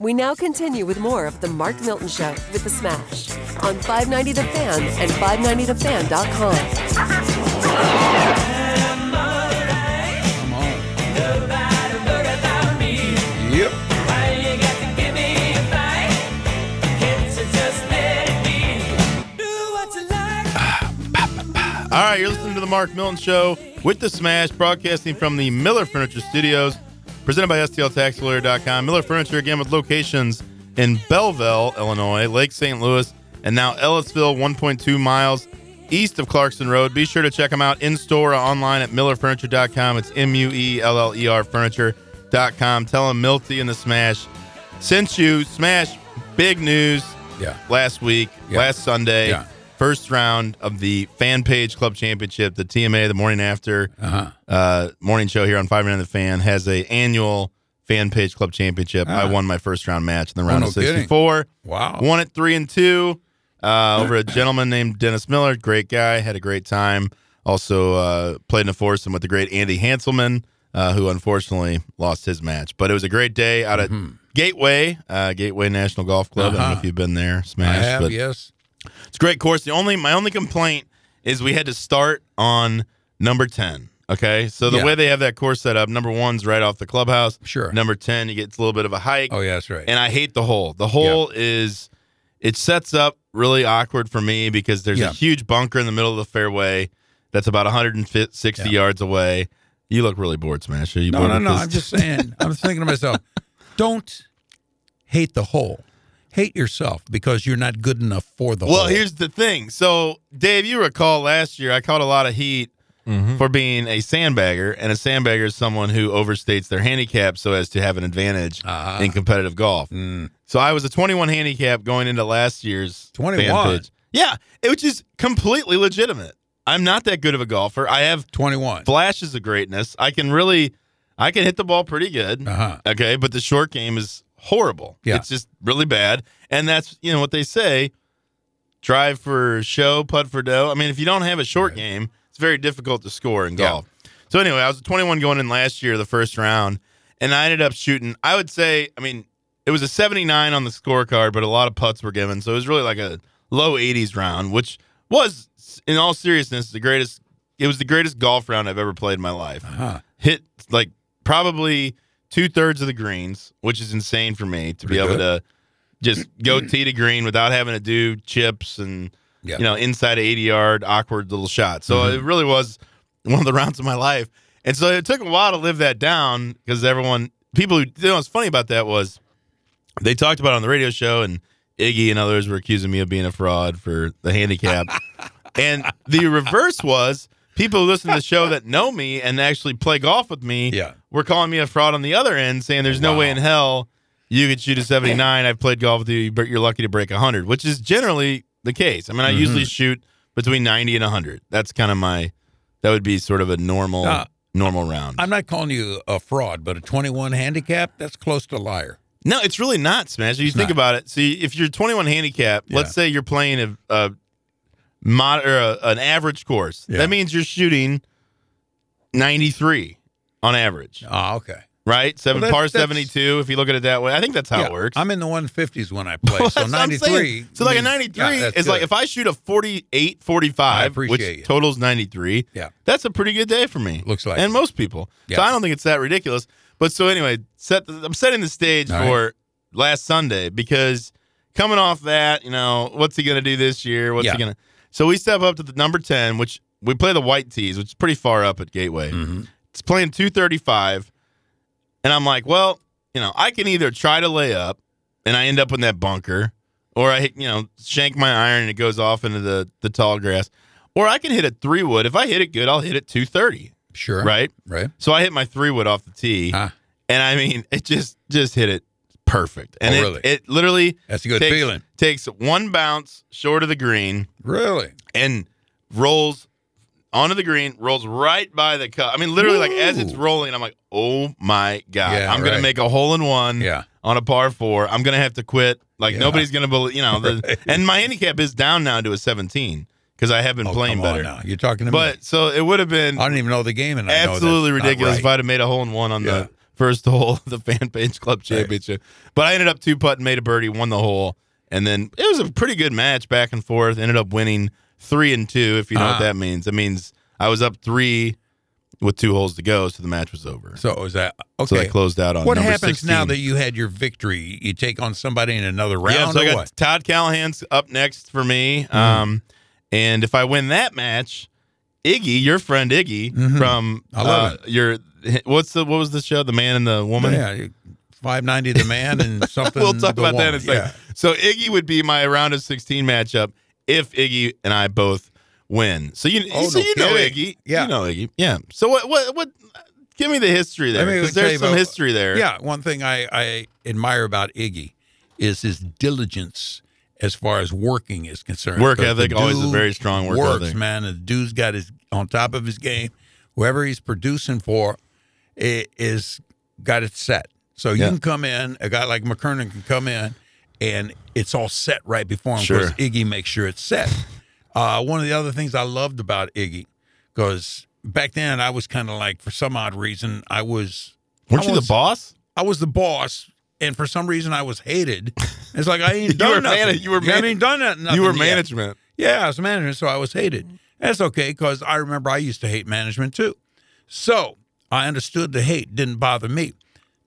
We now continue with more of the Mark Milton Show with the Smash on 590 The Fan and 590TheFan.com. Come on. Yep. Ah, All right, you're listening to the Mark Milton Show with the Smash, broadcasting from the Mueller Furniture Studios, presented by STLTaxLawyer.com. Mueller Furniture, again, with locations in Belleville, Illinois, Lake St. Louis, and now Ellisville, 1.2 miles east of Clarkson Road. Be sure to check them out in store or online at MuellerFurniture.com. It's M U E L L E R Furniture.com. Tell them Milty and the Smash sent you. Smash, big news Yeah. last week, Yeah. last Sunday, Yeah. First round of the Fan Page Club Championship. The TMA, the morning after Uh-huh. uh, morning show here on Five Ninety the Fan, has a annual Fan Page Club Championship. I Ah. won my first round match in the round no of 64. Wow. Won it three and two uh, over a gentleman named Dennis Miller. Great guy. Had a great time. Also uh, played in a foursome with the great Andy Hanselman, uh, who unfortunately lost his match. But it was a great day out at Gateway, uh, Gateway National Golf Club. I don't know Mm-hmm. Uh-huh. if you've been there, I Smash. have, but yes. It's a great course. The only my only complaint is we had to start on number ten. Okay, so the Yeah. way they have that course set up, number one's right off the clubhouse. Sure. Number ten, you get a little bit of a hike. Oh, yeah, that's right. And I hate the hole. The hole is it sets up really awkward for me because there's Yeah. a huge bunker in the middle of the fairway that's about 160 Yeah. yards away. You look really bored, Smash. Are you no, bored no, no. this? I'm just saying. I'm just thinking to myself, don't hate the hole. Hate yourself because you're not good enough for the Well, hole. here's the thing. So, Dave, you recall last year I caught a lot of heat for being a sandbagger, and a sandbagger is someone who overstates their handicap so as to have an advantage Uh-huh. in competitive golf. Mm. So I was a 21 handicap going into last year's 21? fan page. Yeah, it which is completely legitimate. I'm not that good of a golfer. I have 21. flashes of greatness. I can really, I can hit the ball pretty good. Uh-huh. Okay, but the short game is horrible. Yeah. It's just really bad. And that's, you know, what they say drive for show, putt for dough. I mean, if you don't have a short game, it's very difficult to score in Yeah. golf. So, anyway, I was 21 going in last year, the first round, and I ended up shooting, I would say, I mean, it was a 79 on the scorecard, but a lot of putts were given. So it was really like a low 80s round, which was, in all seriousness, the greatest. It was the greatest golf round I've ever played in my life Uh-huh. hit like probably two thirds of the greens, which is insane for me to be Pretty able good. to just go tee to green without having to do chips and Yeah. you know inside a 80 yard awkward little shot. So Mhm. it really was one of the rounds of my life. And so it took a while to live that down because everyone, people who, you know, what's funny about that was they talked about it on the radio show and Iggy and others were accusing me of being a fraud for the handicap. and the reverse was people who listen to the show that know me and actually play golf with me Yeah. were calling me a fraud on the other end, saying there's no Wow. way in hell you could shoot a 79. I've played golf with you, but you're lucky to break 100, which is generally the case. I mean, I Mm-hmm. usually shoot between 90 and 100. That's kind of my, that would be sort of a normal, Now, normal round. I'm not calling you a fraud, but a 21 handicap, that's close to liar. No, it's really not, Smash. You think not. about it, see, if you're 21 handicap, Yeah. let's say you're playing a, a mod or a, an average course, Yeah. that means you're shooting 93 on average, Oh, okay. right? Seven Well, that- par 72. If you look at it that way, I think that's how Yeah, it works. I'm in the 150s when I play, Well, so that's what I'm 93. saying. So like a 93 yeah, is like if I shoot a 48, 45, which it. totals 93. Yeah. That's a pretty good day for me. Looks like and it. most people. Yeah. So. I don't think it's that ridiculous. But so anyway, set the, I'm setting the stage All for last Sunday because coming off that, you know, what's he going to do this year? What's he going to? So we step up to the number 10, which we play the white tees, which is pretty far up at Gateway. Mhm. It's playing 235. And I'm like, well, you know, I can either try to lay up and I end up in that bunker, or I, you know, shank my iron and it goes off into the, the tall grass, or I can hit a three wood. If I hit it good, I'll hit it 230, Sure. right? Right. So I hit my three wood off the tee, Ah, and I mean, it just just hit it perfect. And Oh, it, really? it literally that's a good takes, feeling. takes one bounce short of the green Really? and rolls onto the green, rolls right by the cup. I mean, literally, like as it's rolling, I'm like, oh my god, Yeah, I'm gonna make a hole in one Yeah. on a par four. I'm gonna have to quit. Like Yeah. nobody's gonna believe, you know. The, Right. And my handicap is down now to a 17 because I have been Oh, playing better. now. You're talking to me. But so it would have been I don't even know the game, and I know absolutely ridiculous right. if I'd have made a hole in one on Yeah. the first hole of the Fan Page Club Championship. But I ended up two putt and made a birdie, won the hole, and then it was a pretty good match back and forth. Ended up winning three and two. If you know Ah. what that means, That means I was up three with two holes to go, so the match was over. So is that okay? So? I closed out on what happens 16. now that you had your victory? You take on somebody in another round Yeah, so I got what? Todd Callahan's up next for me. Mm-hmm. Um, and if I win that match, Iggy, your friend Iggy from Mm-hmm. I love uh, your what's the what was the show? The Man and the Woman. Yeah, five ninety the man and something. we'll talk about that in a woman. second. Yeah. So Iggy would be my round of 16 matchup if Iggy and I both win. So you Oh, so no you know. Iggy. Yeah. You know Iggy. Yeah. So what what what give me the history there because there's some about- history there. Yeah, one thing I, I admire about Iggy is his diligence as far as working is concerned. Work ethic, always a very strong work works, ethic. man. The dude's got his on top of his game. Whoever he's producing for is got it set. So you Yeah. can come in, a guy like McKernan can come in, and it's all set right before him Sure. because Iggy makes sure it's set. Uh, one of the other things I loved about Iggy, because back then I was kind of like, for some odd reason, I was Weren't I you the boss? I was the boss, and for some reason I was hated. It's like I ain't done nothing. mana- you were I man- ain't done that- nothing. You were yet. management. Yeah, I was management, so I was hated. That's okay because I remember I used to hate management too. So I understood the hate didn't bother me.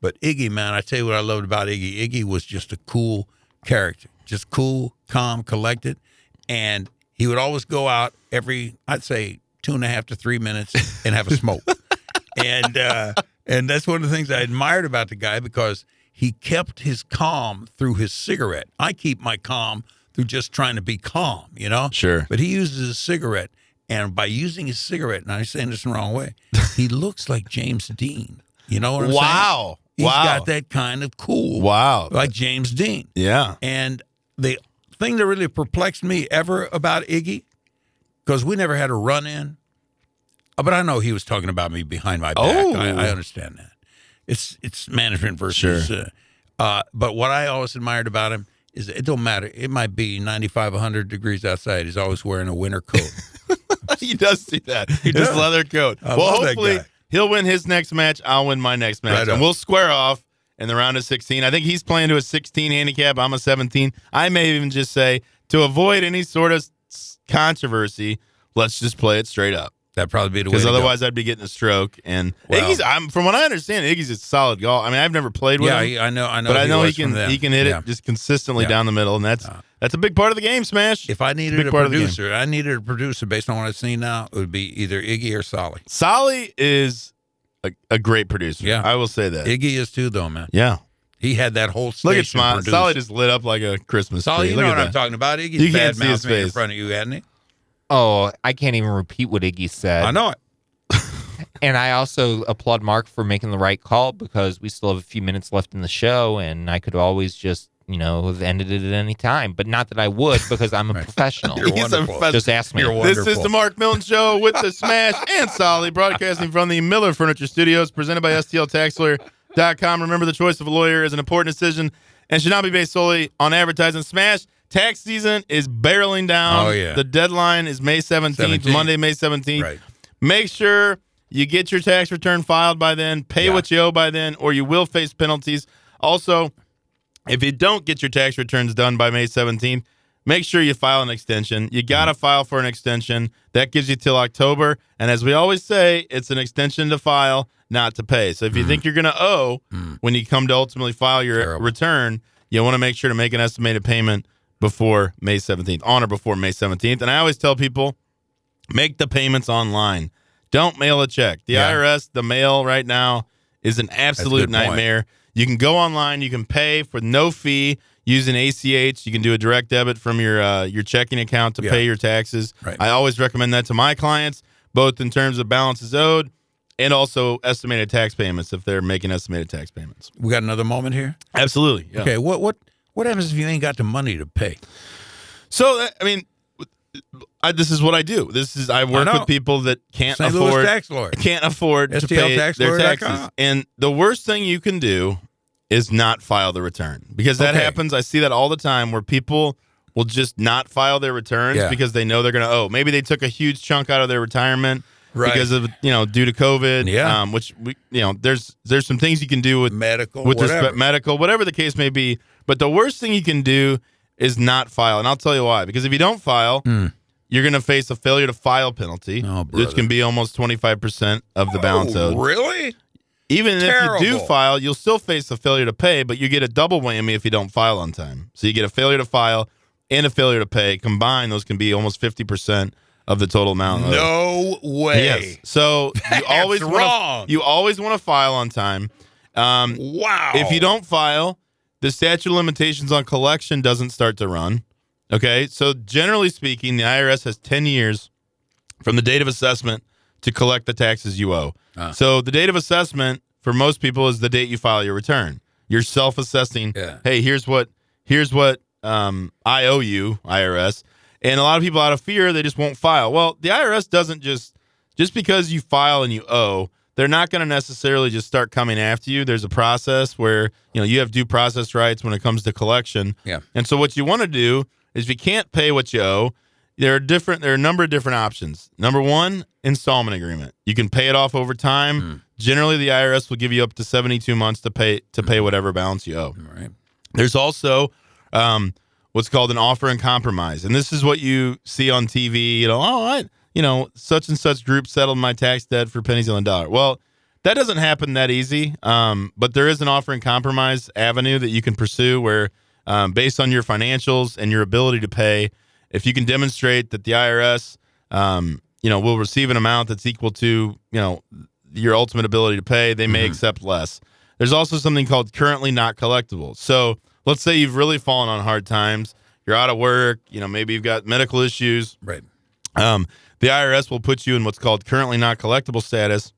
But Iggy, man, I tell you what I loved about Iggy. Iggy was just a cool character, just cool, calm, collected, and he would always go out every, I'd say, two and a half to three minutes and have a smoke. and uh, and that's one of the things I admired about the guy because he kept his calm through his cigarette. I keep my calm through just trying to be calm, you know. Sure. But he uses a cigarette, and by using his cigarette, and I'm saying this in the wrong way, he looks like James Dean. You know what I'm saying? Wow. He's wow. got that kind of cool, Wow. like James Dean. Yeah. And the thing that really perplexed me ever about Iggy, because we never had a run in, uh, but I know he was talking about me behind my back. Oh. I, I understand that. It's it's management versus. Sure. Uh, uh, but what I always admired about him is it don't matter. It might be 95, 100 degrees outside. He's always wearing a winter coat. he does do that. His does. leather coat. I well, hopefully he'll win his next match. I'll win my next match, Right and we'll square off in the round of 16. I think he's playing to a 16 handicap. I'm a 17. I may even just say to avoid any sort of controversy, let's just play it straight up. That'd probably be the way. Because to go. otherwise, I'd be getting a stroke. And Well- Iggy's, I'm, from what I understand, Iggy's a solid golf. I mean, I've never played with yeah, him. he- I know, I know, but I know he can he can hit Yeah. it just consistently Yeah. down the middle, and that's uh, that's a big part of the game. Smash. If I needed a of producer, I needed a producer based on what I've seen now. It would be either Iggy or Solly. Solly is a, a great producer. Yeah. I will say that. Iggy is too, though, man. yeah, He had that whole station look at Smile. produced. Solly just lit up like a Christmas Solly, tree. you Look know at what I'm that. talking about. Iggy's You can't bad mouth me in front of you, hadn't he? Oh, I can't even repeat what Iggy said. I know it. And I also applaud Mark for making the right call because we still have a few minutes left in the show, and I could always just, you know, have ended it at any time. But not that I would because I'm a professional. You're He's a wonderful. professional. Just ask me. You're This is the Mark Milton Show with the Smash and Solly, broadcasting from the Mueller Furniture Studios, presented by STLTaxLawyer.com. Remember, the choice of a lawyer is an important decision and should not be based solely on advertising. Smash tax season is barreling down. Oh, yeah. The deadline is May 17th, 17th. Monday, May 17th. Right. Make sure you get your tax return filed by then, pay Yeah. what you owe by then, or you will face penalties. Also, if you don't get your tax returns done by May 17th, make sure you file an extension. You got to mm-hmm. file for an extension. That gives you till October. And as we always say, it's an extension to file, not to pay. So if you think mm-hmm. you're going to owe mm. when you come to ultimately file your Terrible. return, you want to make sure to make an estimated payment before May 17th, on or before May 17th. And I always tell people, make the payments online. Don't mail a check. The Yeah. IRS, the mail right now is an absolute good point. nightmare. You can go online. You can pay for no fee using ACH. You can do a direct debit from your uh, your checking account to Yeah. pay your taxes. Right. I always recommend that to my clients, both in terms of balances owed and also estimated tax payments if they're making estimated tax payments. We got another moment here. Absolutely. Yeah. Okay. What what what happens if you ain't got the money to pay? So I mean, I, this is what I do. This is I work know. with people that can't St. afford tax can't afford to pay their STLTaxlawyer.com. taxes. And the worst thing you can do is not file the return because that Okay. happens. I see that all the time where people will just not file their returns Yeah. because they know they're going to owe. Maybe they took a huge chunk out of their retirement. Right. because of you know due to COVID. Yeah. Um, which we you know there's there's some things you can do with medical, with whatever. respect medical, whatever the case may be. But the worst thing you can do is not file, and I'll tell you why. Because if you don't file, you're going to face a failure to file penalty. Oh, which can be almost 25 percent of the balance Oh, owed. really? Even if you do file, you'll still face a failure to pay, but you get a double whammy if you don't file on time. So you get a failure to file and a failure to pay. Combined, those can be almost 50 percent of the total amount. owed. No way. Yes. So you always That's want wrong. to you always want to file on time. Um, Wow. if you don't file, the statute of limitations on collection doesn't start to run. Okay. So generally speaking, the IRS has 10 years from the date of assessment to collect the taxes you owe. Ah. So the date of assessment for most people is the date you file your return. You're self-assessing. Yeah. Hey, here's what here's what um, I owe you, IRS. And a lot of people out of fear, they just won't file. Well, the IRS doesn't just just because you file and you owe, they're not going to necessarily just start coming after you. There's a process where you know you have due process rights when it comes to collection. Yeah. And so what you want to do is if you can't pay what you owe, there are different there are a number of different options. Number one, installment agreement. You can pay it off over time. Generally, the IRS will give you up to 72 months to pay to pay whatever balance you owe. All right. There's also um, what's called an offer in compromise, and this is what you see on TV. You know, oh, I, you know, such and such group settled my tax debt for pennies on the dollar. Well, that doesn't happen that easy. Um, but there is an offer in compromise avenue that you can pursue where, um, based on your financials and your ability to pay, if you can demonstrate that the IRS, um, you know, will receive an amount that's equal to, you know, your ultimate ability to pay, they may accept less. There's also something called currently not collectible. So let's say you've really fallen on hard times, you're out of work, you know, maybe you've got medical issues. Right. Um, the IRS will put you in what's called currently not collectible status,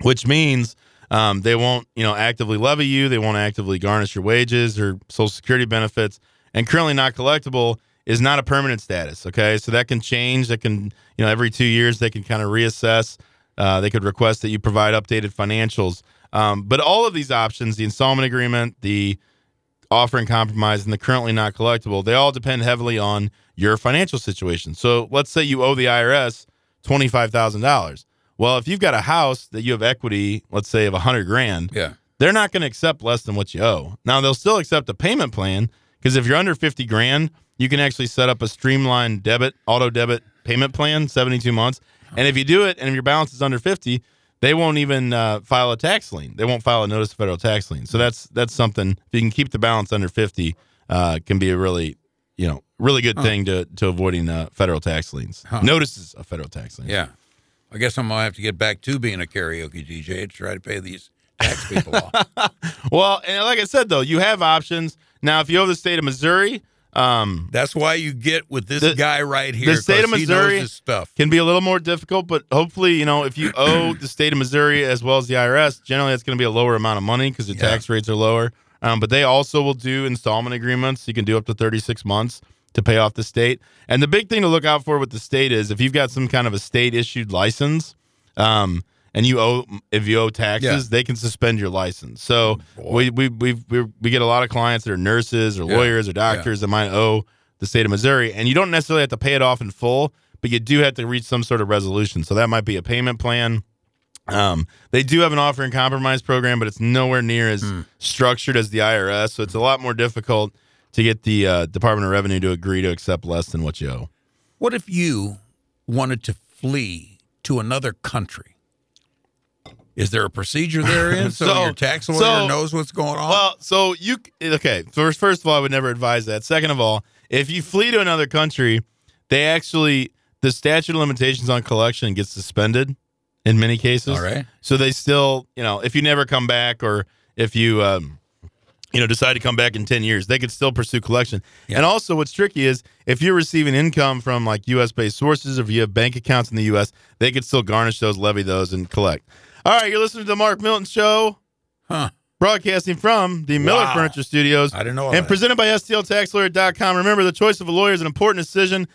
which means um, they won't, you know, actively levy you. They won't actively garnish your wages or Social Security benefits. And currently not collectible is not a permanent status. Okay, so that can change. That can, you know, every two years they can kind of reassess. Uh, they could request that you provide updated financials. Um, but all of these options, the installment agreement, the offer in compromise and the currently not collectible, they all depend heavily on your financial situation. So let's say you owe the IRS $25,000. Well, if you've got a house that you have equity, let's say of 100 grand, Yeah. they're not going to accept less than what you owe. Now, they'll still accept a payment plan because if you're under 50 grand, you can actually set up a streamlined debit, auto debit payment plan, 72 months. And if you do it and if your balance is under 50, they won't even uh, file a tax lien. They won't file a notice of federal tax lien. So that's that's something. If you can keep the balance under 50, uh, can be a really, you know, really good thing to to avoiding uh, federal tax liens. Notices of federal tax liens. Yeah. I guess I'm gonna have to get back to being a karaoke DJ to try to pay these tax people off. Well, and like I said though, you have options now. If you owe the state of Missouri, um, That's why you get with this The- guy right here. the state of Missouri stuff. can be a little more difficult, but hopefully, you know, if you owe the state of Missouri as well as the IRS, generally it's going to be a lower amount of money because the Yeah. tax rates are lower. Um, but they also will do installment agreements. You can do up to 36 months to pay off the state. And the big thing to look out for with the state is if you've got some kind of a state issued license, um, and you owe if you owe taxes, Yeah. they can suspend your license. So we we we we we get a lot of clients that are nurses or Yeah. lawyers or doctors that might owe the state of Missouri, and you don't necessarily have to pay it off in full, but you do have to reach some sort of resolution. So that might be a payment plan. Um, they do have an offer in compromise program, but it's nowhere near as Hmm. structured as the IRS. So it's a lot more difficult to get the uh, Department of Revenue to agree to accept less than what you owe. What if you wanted to flee to another country? Is there a procedure therein so, So- your tax lawyer so- knows what's going on? Well, so you okay? First, first of all, I would never advise that. Second of all, if you flee to another country, they actually the statute of limitations on collection gets suspended in many cases. All right. So they still, you know, if you never come back or if you, um, you know, decide to come back in 10 years, they could still pursue collection. Yeah. And also, what's tricky is if you're receiving income from like U.S. based sources, or if you have bank accounts in the U.S., they could still garnish those, levy those, and collect. All right, you're listening to the Mark Milton Show, huh. broadcasting from the Mueller Wow. Furniture Studios I didn't know and that. presented by STLTaxLawyer.com. Remember, the choice of a lawyer is an important decision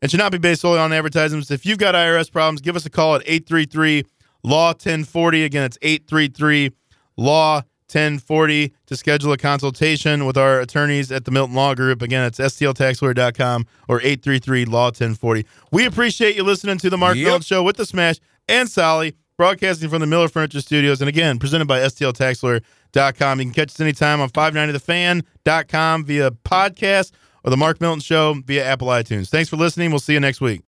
and should not be based solely on advertisements. If you've got IRS problems, give us a call at 833 Law 1040. Again, it's 833 Law 1040 to schedule a consultation with our attorneys at the Milton Law Group. Again, it's STLTaxLawyer.com or 833 Law 1040. We appreciate you listening to the Mark Yep. Milton Show with the Smash, and Solly, broadcasting from the Mueller Furniture Studios. And again, presented by STLTaxLawyer.com. You can catch us anytime on 590thefan.com via podcast or The Mark Milton Show via Apple iTunes. Thanks for listening. We'll see you next week.